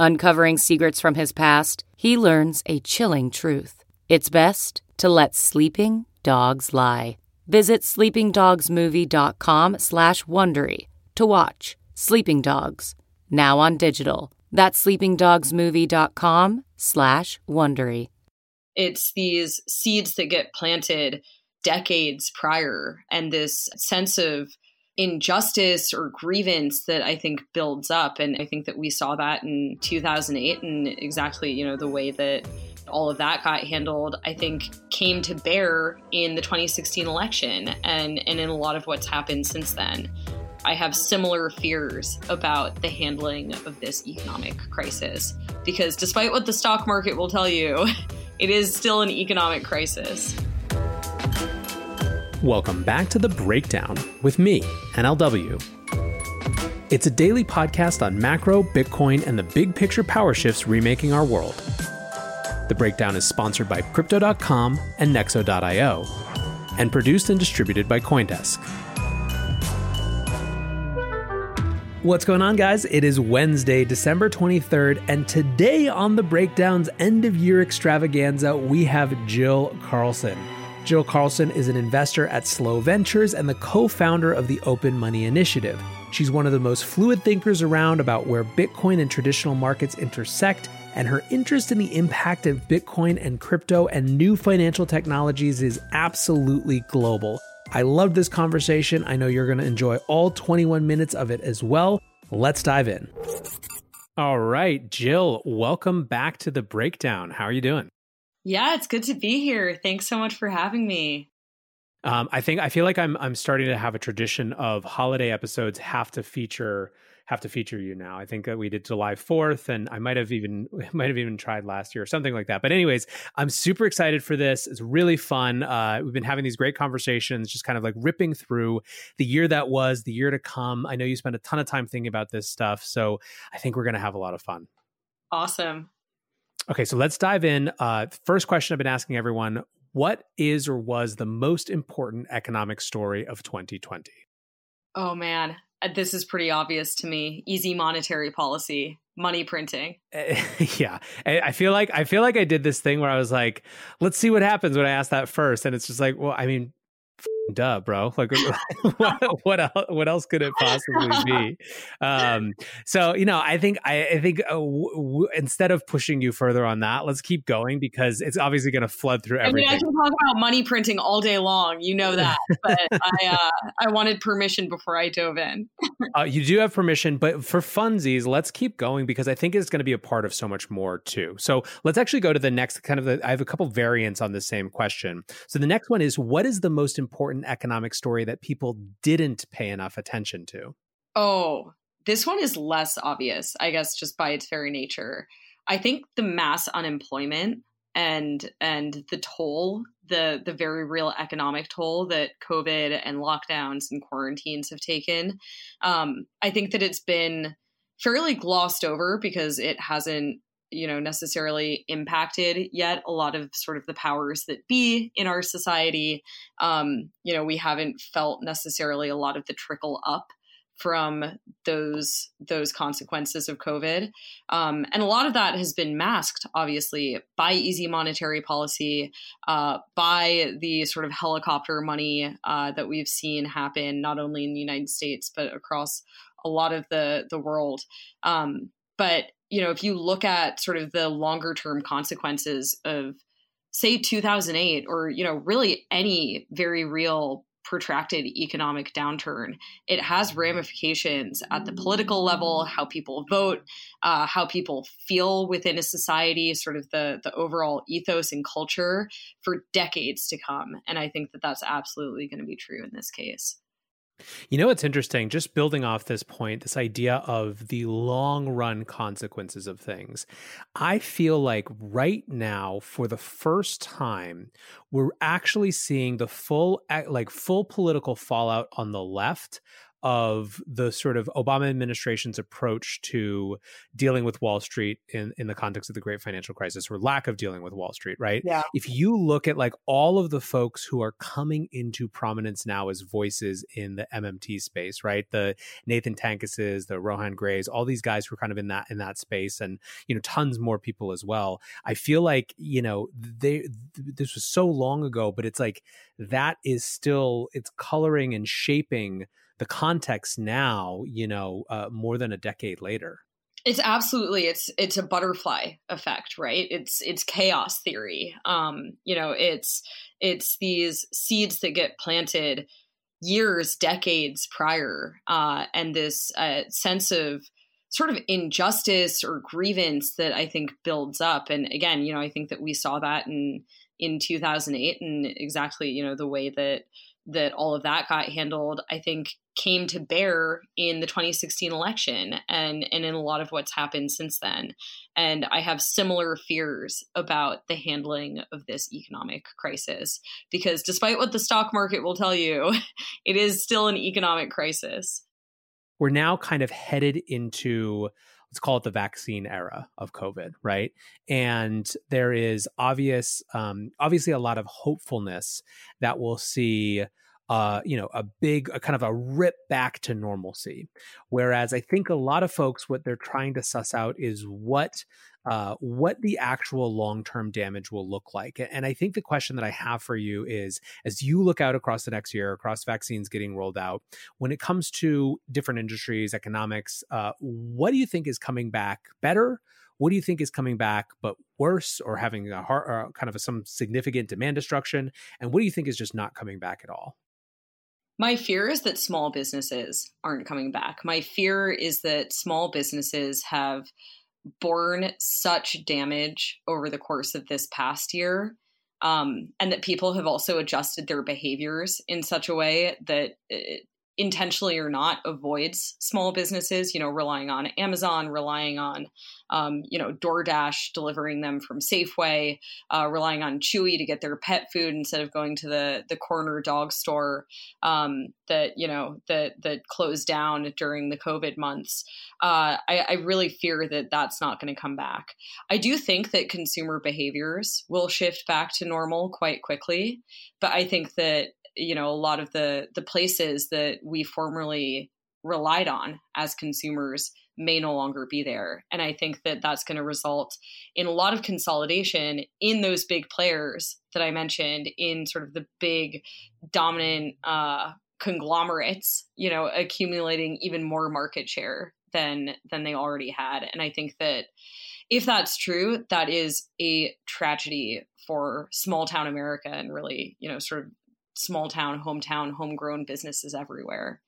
Uncovering secrets from his past, he learns a chilling truth. It's best to let sleeping dogs lie. Visit sleepingdogsmovie.com slash Wondery to watch Sleeping Dogs, now on digital. That's sleepingdogsmovie.com slash Wondery. It's these seeds that get planted decades prior and this sense of injustice or grievance that I think builds up. And I think that we saw that in 2008 and exactly, you know, the way that all of that got handled, I think came to bear in the 2016 election and, and in a lot of what's happened since then. I have similar fears about the handling of this economic crisis because despite what the stock market will tell you, it is still an economic crisis. Welcome back to The Breakdown with me, NLW. It's a daily podcast on macro, Bitcoin, and the big picture power shifts remaking our world. The Breakdown is sponsored by Crypto.com and Nexo.io and produced and distributed by Coindesk. What's going on, guys? It is Wednesday, December 23rd, and today on the Breakdown's end of year extravaganza, we have Jill Carlson. Jill Carlson is an investor at Slow Ventures and the co founder of the Open Money Initiative. She's one of the most fluid thinkers around about where Bitcoin and traditional markets intersect, and her interest in the impact of Bitcoin and crypto and new financial technologies is absolutely global. I love this conversation. I know you're going to enjoy all 21 minutes of it as well. Let's dive in. All right, Jill, welcome back to the breakdown. How are you doing? Yeah, it's good to be here. Thanks so much for having me. Um, I think I feel like I'm I'm starting to have a tradition of holiday episodes have to feature have to feature you now. I think that we did July 4th and I might have even might have even tried last year or something like that. But anyways, I'm super excited for this. It's really fun. Uh, we've been having these great conversations, just kind of like ripping through the year that was, the year to come. I know you spent a ton of time thinking about this stuff, so I think we're going to have a lot of fun. Awesome. Okay, so let's dive in. Uh, first question I've been asking everyone What is or was the most important economic story of 2020? Oh, man. Uh, this is pretty obvious to me. Easy monetary policy, money printing. yeah. I feel like I feel like I did this thing where I was like, let's see what happens when I ask that first. And it's just like, well, I mean, duh, bro. Like, what, what else? What else could it possibly be? Um, so you know, I think I, I think uh, w- w- instead of pushing you further on that, let's keep going because it's obviously going to flood through everything. I mean, I can talk about money printing all day long. You know that, but I uh, I wanted permission before I dove in. uh, you do have permission, but for funsies, let's keep going because I think it's going to be a part of so much more too. So let's actually go to the next kind of. The, I have a couple variants on the same question. So the next one is, what is the most important economic story that people didn't pay enough attention to? Oh, this one is less obvious, I guess, just by its very nature. I think the mass unemployment and and the toll, the the very real economic toll that COVID and lockdowns and quarantines have taken. Um, I think that it's been fairly glossed over because it hasn't you know necessarily impacted yet a lot of sort of the powers that be in our society um, you know we haven't felt necessarily a lot of the trickle up from those those consequences of covid. Um, and a lot of that has been masked obviously by easy monetary policy uh, by the sort of helicopter money uh, that we've seen happen not only in the united states but across a lot of the the world. Um, but you know, if you look at sort of the longer term consequences of say 2008 or you know really any very real protracted economic downturn it has ramifications at the political level how people vote uh, how people feel within a society sort of the the overall ethos and culture for decades to come. And i think that that's absolutely going to be true in this case you know, it's interesting, just building off this point, this idea of the long run consequences of things. I feel like right now, for the first time, we're actually seeing the full, like, full political fallout on the left of the sort of Obama administration's approach to dealing with Wall Street in, in the context of the great financial crisis or lack of dealing with Wall Street, right? Yeah. If you look at like all of the folks who are coming into prominence now as voices in the MMT space, right? The Nathan Tankuses, the Rohan Greys, all these guys who are kind of in that in that space and you know tons more people as well. I feel like, you know, they this was so long ago, but it's like that is still it's coloring and shaping the context now, you know, uh, more than a decade later. It's absolutely it's it's a butterfly effect, right? It's it's chaos theory. Um, you know, it's it's these seeds that get planted years, decades prior, uh, and this uh, sense of sort of injustice or grievance that I think builds up. And again, you know, I think that we saw that in in 2008 and exactly you know the way that that all of that got handled, I think came to bear in the 2016 election and and in a lot of what's happened since then. And I have similar fears about the handling of this economic crisis because despite what the stock market will tell you, it is still an economic crisis. We're now kind of headed into let's call it the vaccine era of COVID, right? And there is obvious, um, obviously, a lot of hopefulness that we'll see. Uh, you know, a big, a kind of a rip back to normalcy. Whereas I think a lot of folks, what they're trying to suss out is what uh, what the actual long term damage will look like. And I think the question that I have for you is as you look out across the next year, across vaccines getting rolled out, when it comes to different industries, economics, uh, what do you think is coming back better? What do you think is coming back but worse or having a hard, uh, kind of a, some significant demand destruction? And what do you think is just not coming back at all? My fear is that small businesses aren't coming back. My fear is that small businesses have borne such damage over the course of this past year um, and that people have also adjusted their behaviors in such a way that intentionally or not avoids small businesses you know relying on amazon relying on um, you know doordash delivering them from safeway uh, relying on chewy to get their pet food instead of going to the the corner dog store um, that you know that that closed down during the covid months. Uh, I, I really fear that that's not going to come back. I do think that consumer behaviors will shift back to normal quite quickly but i think that you know a lot of the the places that we formerly relied on as consumers may no longer be there. And i think that that's going to result in a lot of consolidation in those big players that i mentioned in sort of the big dominant uh, conglomerates you know accumulating even more market share than than they already had. And i think that if that's true that is a tragedy for small town america and really you know sort of small town, hometown, homegrown businesses everywhere.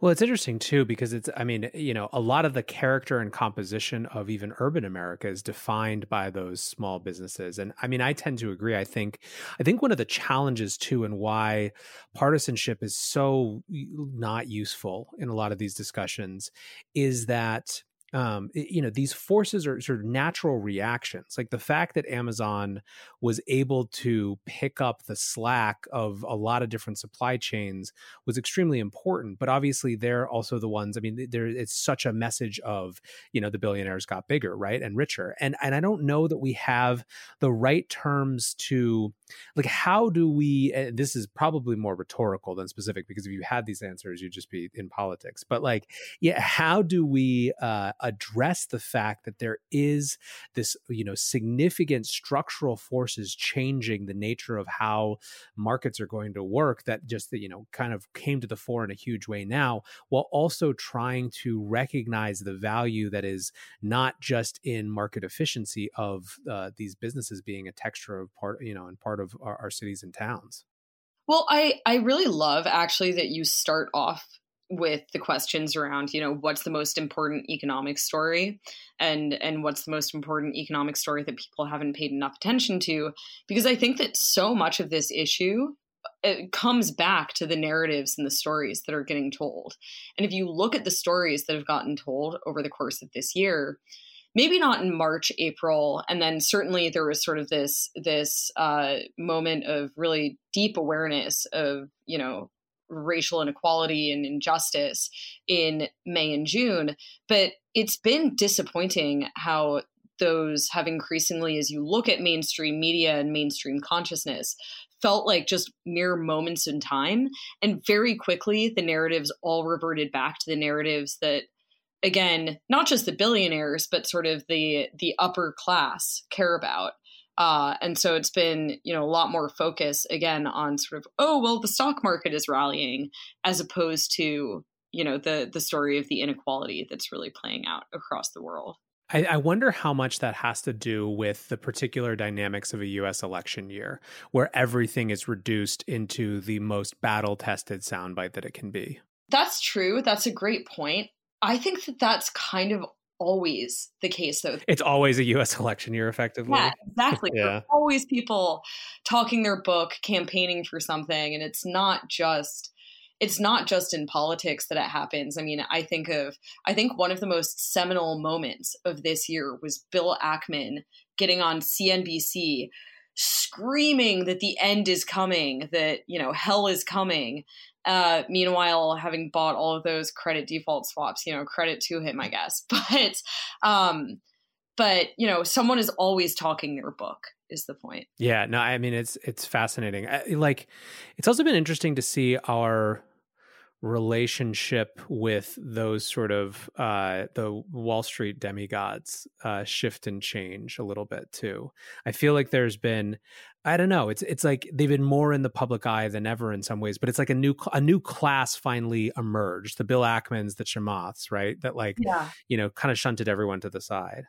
Well, it's interesting too because it's, I mean, you know, a lot of the character and composition of even urban America is defined by those small businesses. And I mean, I tend to agree. I think, I think one of the challenges too, and why partisanship is so not useful in a lot of these discussions is that um, you know, these forces are sort of natural reactions. Like the fact that Amazon was able to pick up the slack of a lot of different supply chains was extremely important. But obviously, they're also the ones. I mean, there it's such a message of you know the billionaires got bigger, right, and richer. And and I don't know that we have the right terms to like how do we. this is probably more rhetorical than specific because if you had these answers, you'd just be in politics. But like, yeah, how do we? Uh, address the fact that there is this, you know, significant structural forces changing the nature of how markets are going to work that just, you know, kind of came to the fore in a huge way now, while also trying to recognize the value that is not just in market efficiency of uh, these businesses being a texture of part, you know, and part of our, our cities and towns. Well, I I really love actually that you start off with the questions around you know what's the most important economic story and and what's the most important economic story that people haven't paid enough attention to. Because i think that so much of this issue it comes back to the narratives and the stories that are getting told. And if you look at the stories that have gotten told over the course of this year maybe not in March, April, and then certainly there was sort of this this uh, moment of really deep awareness of you know racial inequality and injustice in May and June. But it's been disappointing how those have increasingly, as you look at mainstream media and mainstream consciousness, felt like just mere moments in time. And very quickly, the narratives all reverted back to the narratives that again not just the billionaires but sort of the the upper class care about uh, and so it's been you know a lot more focus again on sort of oh well the stock market is rallying as opposed to you know the the story of the inequality that's really playing out across the world I, I, wonder how much that has to do with the particular dynamics of a US election year, where everything is reduced into the most battle tested soundbite that it can be. That's true. That's a great point. I think that that's kind of always the case though it's always a us election year effectively. Yeah exactly. Yeah. There's always people talking their book campaigning for something and it's not just it's not just in politics that it happens. I mean i think of i think one of the most seminal moments of this year was bill ackman getting on cnbc screaming that the end is coming that you know hell is coming uh, meanwhile, having bought all of those credit default swaps, you know, credit to him, I guess. But, um, but you know, someone is always talking their book. Is the point? Yeah. No, I mean it's it's fascinating. I, like, it's also been interesting to see our relationship with those sort of uh, the Wall Street demigods uh, shift and change a little bit too. I feel like there's been, I don't know, it's it's like they've been more in the public eye than ever in some ways, but it's like a new a new class finally emerged. The Bill Ackmans, the Chamaths, right? That like yeah. you know kind of shunted everyone to the side.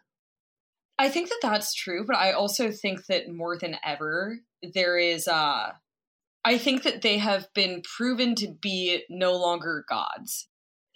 I think that that's true, but I also think that more than ever there is uh I think that they have been proven to be no longer gods.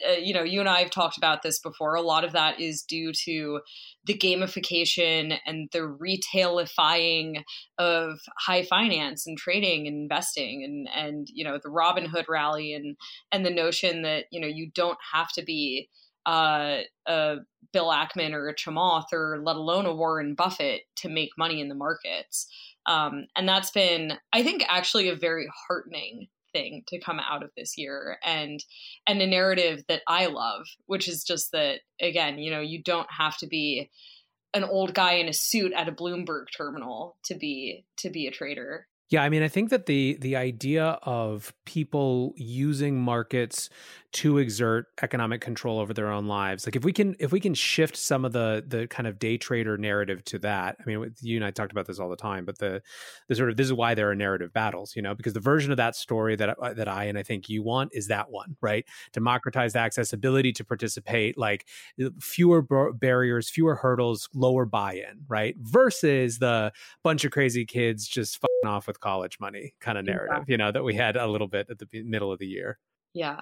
Uh, you know, you and I have talked about this before. A lot of that is due to the gamification and the retailifying of high finance and trading and investing and and you know the Robinhood rally and and the notion that you know you don't have to be uh, a Bill Ackman or a Chamath or let alone a Warren Buffett to make money in the markets. Um, and that's been, I think, actually a very heartening thing to come out of this year and and a narrative that I love, which is just that again, you know, you don't have to be an old guy in a suit at a Bloomberg terminal to be to be a trader. Yeah, I mean, I think that the the idea of people using markets to exert economic control over their own lives, like if we can if we can shift some of the the kind of day trader narrative to that. I mean, you and I talked about this all the time, but the the sort of this is why there are narrative battles, you know, because the version of that story that uh, that I and I think you want is that one, right? Democratized access, ability to participate, like fewer barriers, fewer hurdles, lower buy-in, right? Versus the bunch of crazy kids just fucking off with college money kind of narrative, exactly. you know, that we had a little bit at the middle of the year. Yeah.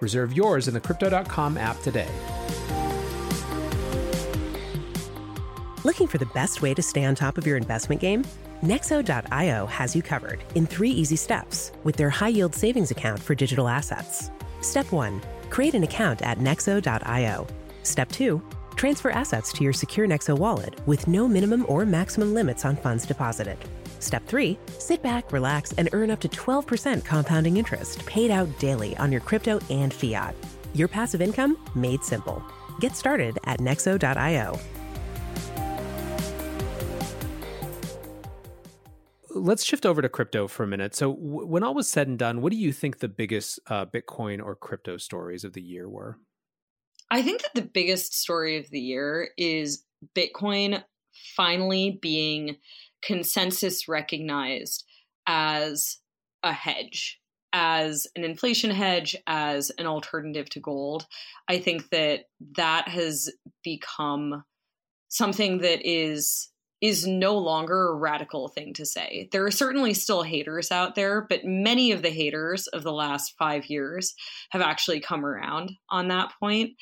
Reserve yours in the Crypto.com app today. Looking for the best way to stay on top of your investment game? Nexo.io has you covered in three easy steps with their high yield savings account for digital assets. Step one create an account at Nexo.io. Step two Transfer assets to your secure Nexo wallet with no minimum or maximum limits on funds deposited. Step 3 Sit back, relax, and earn up to 12% compounding interest paid out daily on your crypto and fiat. Your passive income made simple. Get started at nexo.io. Let's shift over to crypto for a minute. So, w- when all was said and done, what do you think the biggest uh, Bitcoin or crypto stories of the year were? I think that the biggest story of the year is Bitcoin finally being consensus recognized as a hedge, as an inflation hedge, as an alternative to gold. I think that that has become something that is is no longer a radical thing to say. There are certainly still haters out there, but many of the haters of the last five years have actually come around on that point.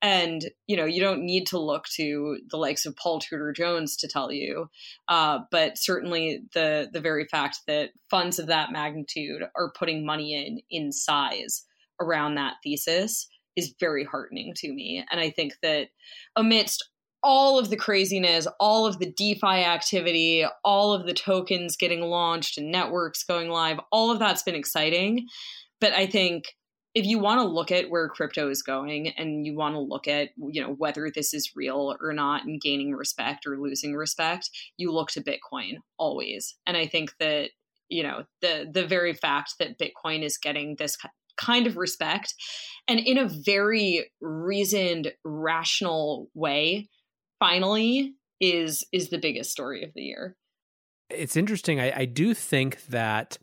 And, you know, you don't need to look to the likes of Paul Tudor Jones to tell you. Uh, but certainly the the very fact that funds of that magnitude are putting money in in size around that thesis is very heartening to me. And I think that amidst all of the craziness, all of the DeFi activity, all of the tokens getting launched and networks going live, all of that's been exciting. But I think if you want to look at where crypto is going and you want to look at you know whether this is real or not and gaining respect or losing respect you look to bitcoin always and i think that you know the the very fact that bitcoin is getting this kind of respect and in a very reasoned rational way finally is is the biggest story of the year. It's interesting. I, I do think that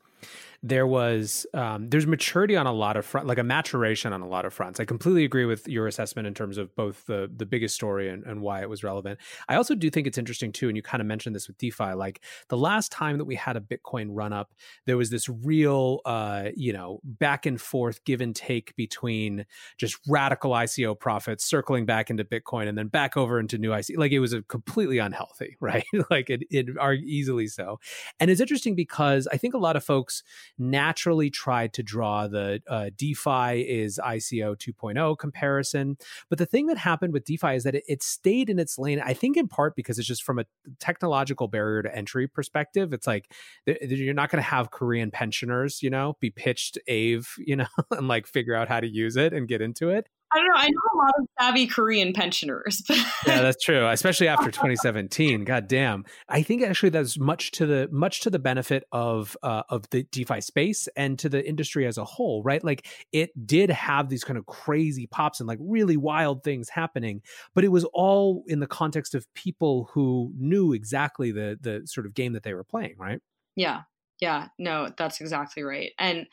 there was um, there's maturity on a lot of front like a maturation on a lot of fronts. I completely agree with your assessment in terms of both the the biggest story and, and why it was relevant. I also do think it's interesting too and you kind of mentioned this with defi like the last time that we had a bitcoin run up there was this real uh you know back and forth give and take between just radical ico profits circling back into bitcoin and then back over into new ICO. like it was a completely unhealthy right? Like it, it are easily so. And it's interesting because i think a lot of folks naturally tried to draw the uh, DeFi is ICO 2.0 comparison. But the thing that happened with DeFi is that it, it stayed in its lane, I think in part because it's just from a technological barrier to entry perspective. It's like you're not going to have Korean pensioners, you know, be pitched Aave, you know, and like figure out how to use it and get into it. I don't know. I know a lot of savvy Korean pensioners. yeah, that's true. Especially after 2017. God damn. I think actually that's much to the much to the benefit of uh, of the DeFi space and to the industry as a whole, right? Like it did have these kind of crazy pops and like really wild things happening, but it was all in the context of people who knew exactly the the sort of game that they were playing, right? Yeah, yeah, no, that's exactly right. And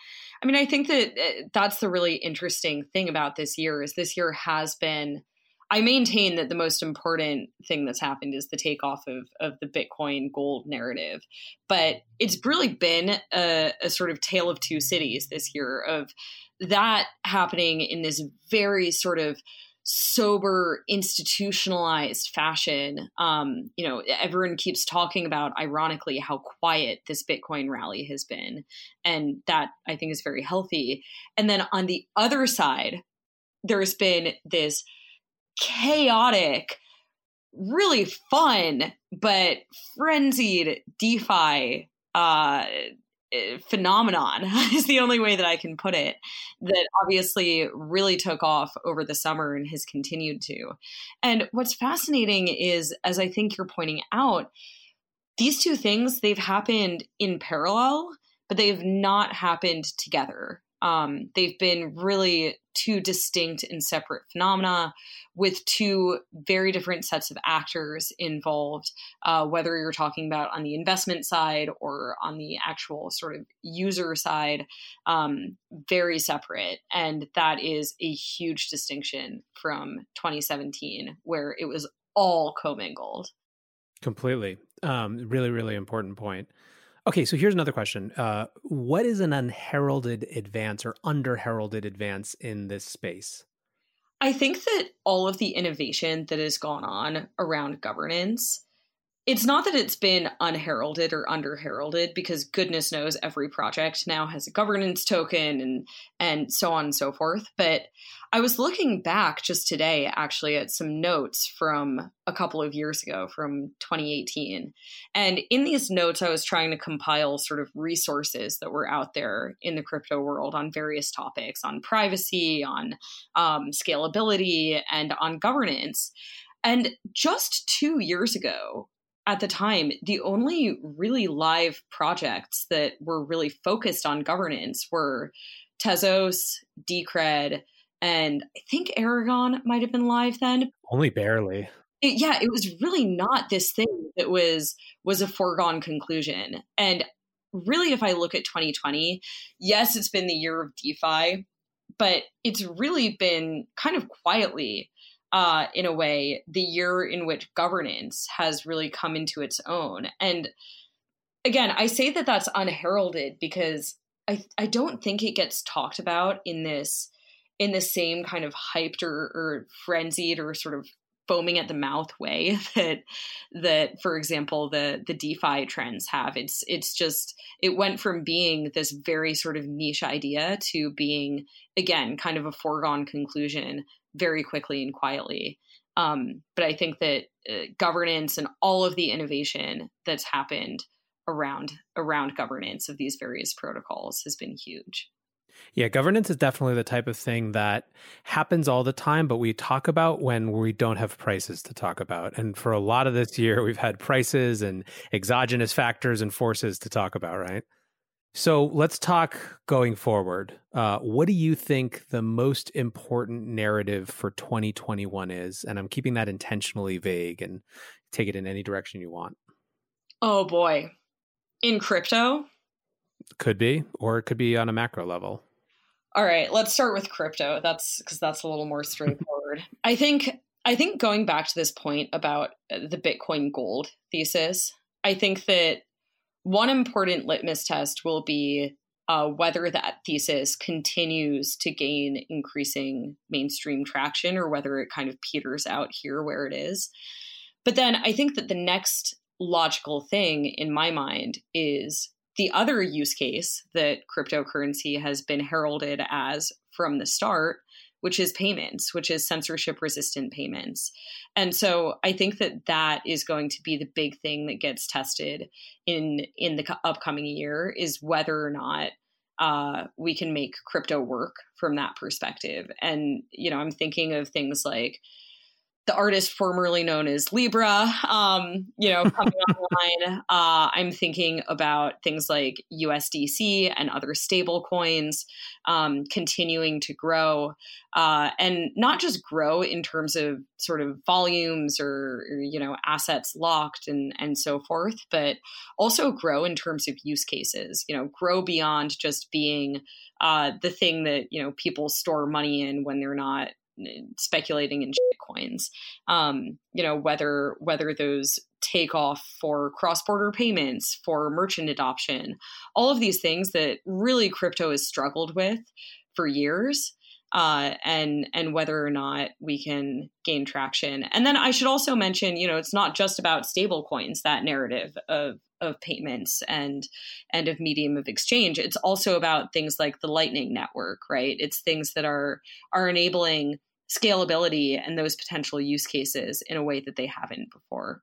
I mean, I think that eh, that's the really interesting thing about this year is this year has been I maintain that the most important thing that's happened is the takeoff of, of the Bitcoin gold narrative. But it's really been a, a sort of tale of two cities this year of that happening in this very sort of sober, institutionalized fashion. Um, you know, everyone keeps talking about, ironically, how quiet this Bitcoin rally has been. And that I think is very healthy. And then on the other side, there's been this chaotic, really fun, but frenzied DeFi uh, Eh, phenomenon is the only way that I can put it that obviously really took off over the summer and has continued to. And what's fascinating is, as I think you're pointing out, these two things, they've happened in parallel, but they've not happened together. Um, they've been really two distinct and separate phenomena with two very different sets of actors involved, uh, whether you're talking about on the investment side or on the actual sort of user side, um, very separate. And that is a huge distinction from 2017, where it was all commingled. Completely. Um, really, really important point. Okay, so here's another question. Uh, what is an unheralded advance or underheralded advance in this space? I think that all of the innovation that has gone on around governance it's not that it's been unheralded or underheralded because goodness knows every project now has a governance token and and so on and so forth but i was looking back just today actually at some notes from a couple of years ago from 2018 and in these notes i was trying to compile sort of resources that were out there in the crypto world on various topics on privacy on um, scalability and on governance. And just two years ago, at the time, the only really live projects that were really focused on governance were Tezos, Decred, and I think Aragon might have been live then. Only barely. It, yeah, it was really not this thing that was was a foregone conclusion. And really, if I look at 2020, yes, it's been the year of DeFi, but it's really been kind of quietly uh, in a way, the year in which governance has really come into its own. And again, I say that that's unheralded because I I don't think it gets talked about in this in the same kind of hyped or, or frenzied or sort of foaming at the mouth way that that for example the the DeFi trends have. It's it's just it went from being this very sort of niche idea to being again kind of a foregone conclusion very quickly and quietly. Um, but I think that uh, governance and all of the innovation that's happened around around governance of these various protocols has been huge. Yeah, governance is definitely the type of thing that happens all the time, but we talk about when we don't have prices to talk about. And for a lot of this year, we've had prices and exogenous factors and forces to talk about, right? So let's talk going forward. Uh, what do you think the most important narrative for 2021 is? And I'm keeping that intentionally vague and take it in any direction you want. Oh boy. In crypto? Could be, or it could be on a macro level. All right, let's start with crypto. That's because that's a little more straightforward. I think I think going back to this point about the Bitcoin gold thesis, I think that one important litmus test will be uh, whether that thesis continues to gain increasing mainstream traction or whether it kind of peters out here where it is. But then I think that the next logical thing in my mind is the other use case that cryptocurrency has been heralded as from the start, which is payments, which is censorship resistant payments. And so I think that that is going to be the big thing that gets tested in in the upcoming year is whether or not uh, we can make crypto work from that perspective. And you know, I'm thinking of things like the artist formerly known as Libra, um, you know, coming online. Uh, I'm thinking about things like USDC and other stable coins um, continuing to grow uh, and not just grow in terms of sort of volumes or, or, you know, assets locked and, and so forth, but also grow in terms of use cases, you know, grow beyond just being uh, the thing that, you know, people store money in when they're not speculating in coins. Um, you know whether whether those take off for cross-border payments, for merchant adoption, all of these things that really crypto has struggled with for years. Uh, and and whether or not we can gain traction. And then I should also mention, you know, it's not just about stable coins, that narrative of of payments and and of medium of exchange. It's also about things like the Lightning Network, right? It's things that are are enabling scalability and those potential use cases in a way that they haven't before.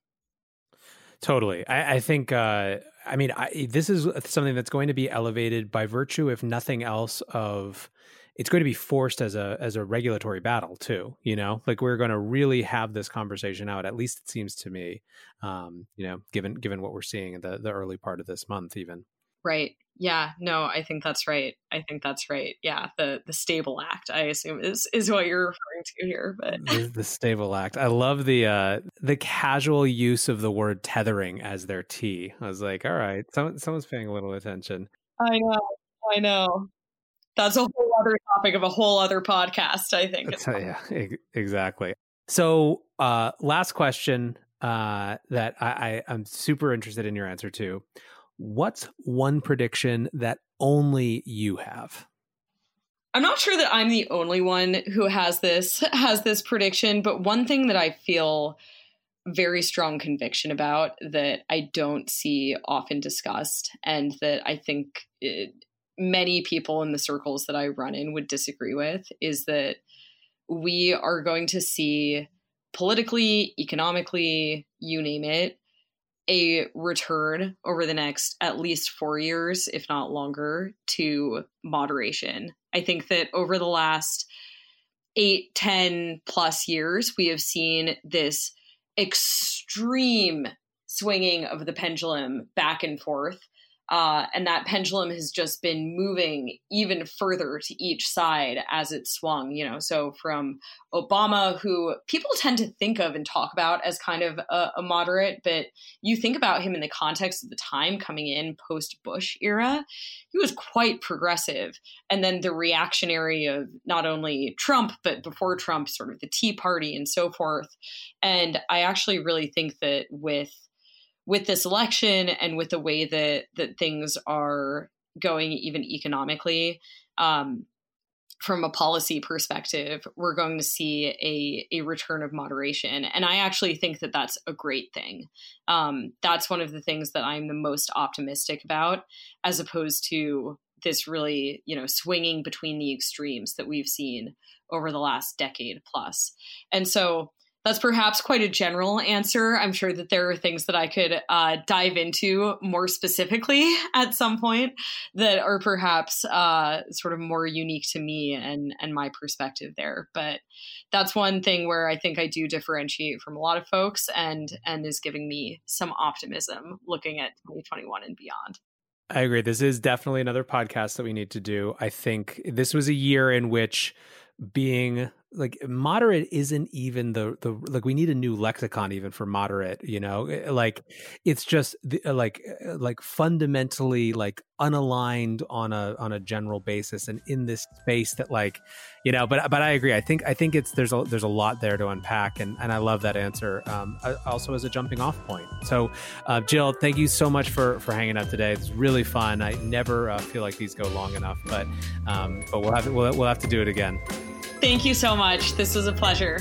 Totally. I, I think, uh, I mean, I, this is something that's going to be elevated by virtue, if nothing else, of it's going to be forced as a as a regulatory battle too. You know, like we're going to really have this conversation out. At least it seems to me. Um, you know, given given what we're seeing in the the early part of this month, even. Right. Yeah, no, I think that's right. I think that's right. Yeah, the the stable act, I assume is is what you're referring to here. But the, the stable act. I love the uh the casual use of the word tethering as their T. I was like, all right, someone someone's paying a little attention. I know, I know. That's a whole other topic of a whole other podcast. I think. yeah, exactly. So, uh, last question uh, that I, I I'm super interested in your answer to what's one prediction that only you have? I'm not sure that I'm the only one who has this has this prediction, but one thing that I feel very strong conviction about that I don't see often discussed, and that I think it, many people in the circles that I run in would disagree with is that we are going to see politically, economically, you name it, a return over the next at least four years, if not longer, to moderation. I think that over the last eight, ten plus years, we have seen this extreme swinging of the pendulum back and forth uh, and that pendulum has just been moving even further to each side as it swung, you know. So from Obama, who people tend to think of and talk about as kind of a, a moderate, but you think about him in the context of the time coming in post Bush era, he was quite progressive. And then the reactionary of not only Trump, but before Trump, sort of the Tea Party and so forth. And I actually really think that with with this election and with the way that that things are going even economically um, from a policy perspective we're going to see a, a return of moderation. And i actually think that that's a great thing. Um, that's one of the things that i'm the most optimistic about as opposed to this really you know swinging between the extremes that we've seen over the last decade plus. And so that's perhaps quite a general answer. I'm sure that there are things that I could uh, dive into more specifically at some point that are perhaps uh, sort of more unique to me and and my perspective there. But that's one thing where I think I do differentiate from a lot of folks, and and is giving me some optimism looking at 2021 and beyond. I agree. This is definitely another podcast that we need to do. I think this was a year in which being like moderate isn't even the the like we need a new lexicon even for moderate you know? Eh, like it's just the, uh, like like fundamentally like unaligned on a on a general basis and in this space that like you know but but i agree. I think i think it's there's a there's a lot there to unpack and and i love that answer um also as a jumping off point. So uh, jill thank you so much for for hanging out today. It's really fun. I never uh, feel like these go long enough but um but we'll have we'll, we'll have to do it again Thank you so much. This was a pleasure.